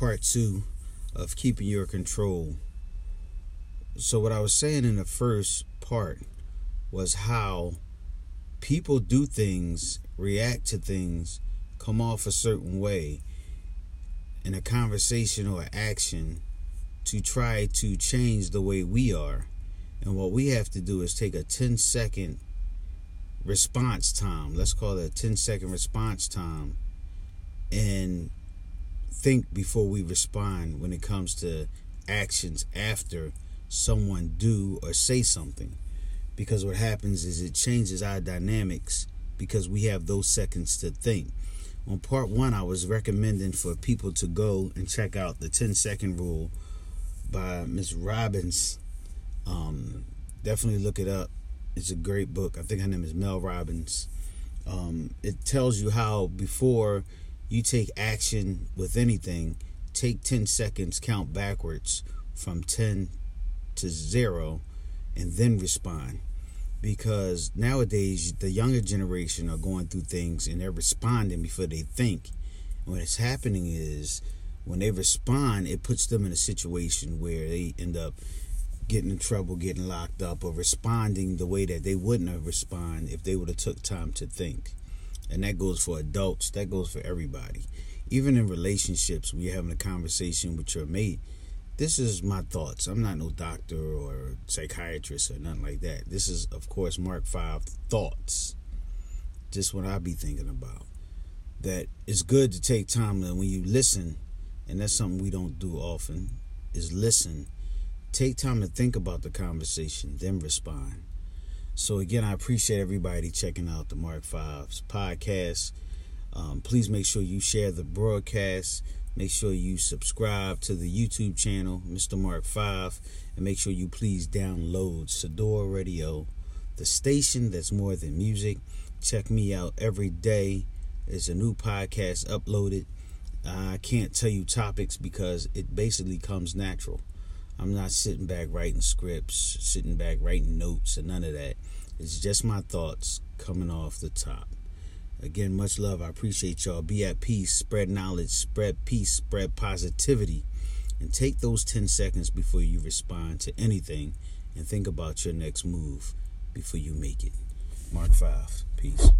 part two of keeping your control. So, what I was saying in the first part was how people do things, react to things, come off a certain way in a conversation or action to try to change the way we are. And what we have to do is take a 10 second response time. Let's call it a 10 second response time and think before we respond when it comes to actions after someone do or say something. Because what happens is it changes our dynamics because we have those seconds to think. On part one i was recommending for people to go and check out the 10 second rule by miss robbins. Um, definitely look it up. It's a great book. I think her name is mel robbins. Um, it tells you how before you take action with anything, take 10 seconds, count backwards from 10 to 0, and then respond. Because nowadays, the younger generation are going through things and they're responding before they think. And what's happening is when they respond, it puts them in a situation where they end up getting in trouble, getting locked up, or responding the way that they wouldn't have responded if they would have took time to think and that goes for adults. That goes for everybody. Even in relationships when you're having a conversation with your mate this is my thoughts. I'm not no doctor or psychiatrist or nothing like that. This is of course mark 5 thoughts. Just what i be thinking about. That it's good to take time when you listen and that's something we don't do often is listen. Take time to think about the conversation then respond so again, I appreciate everybody checking out the Mark Fives podcast. Um, please make sure you share the broadcast. Make sure you subscribe to the YouTube channel, Mr. Mark Five, and make sure you please download Sador Radio, the station that's more than music. Check me out every day. There's a new podcast uploaded. I can't tell you topics because it basically comes natural. I'm not sitting back writing scripts, sitting back writing notes, and none of that. It's just my thoughts coming off the top. Again, much love. I appreciate y'all. Be at peace, spread knowledge, spread peace, spread positivity, and take those 10 seconds before you respond to anything and think about your next move before you make it. Mark 5. Peace.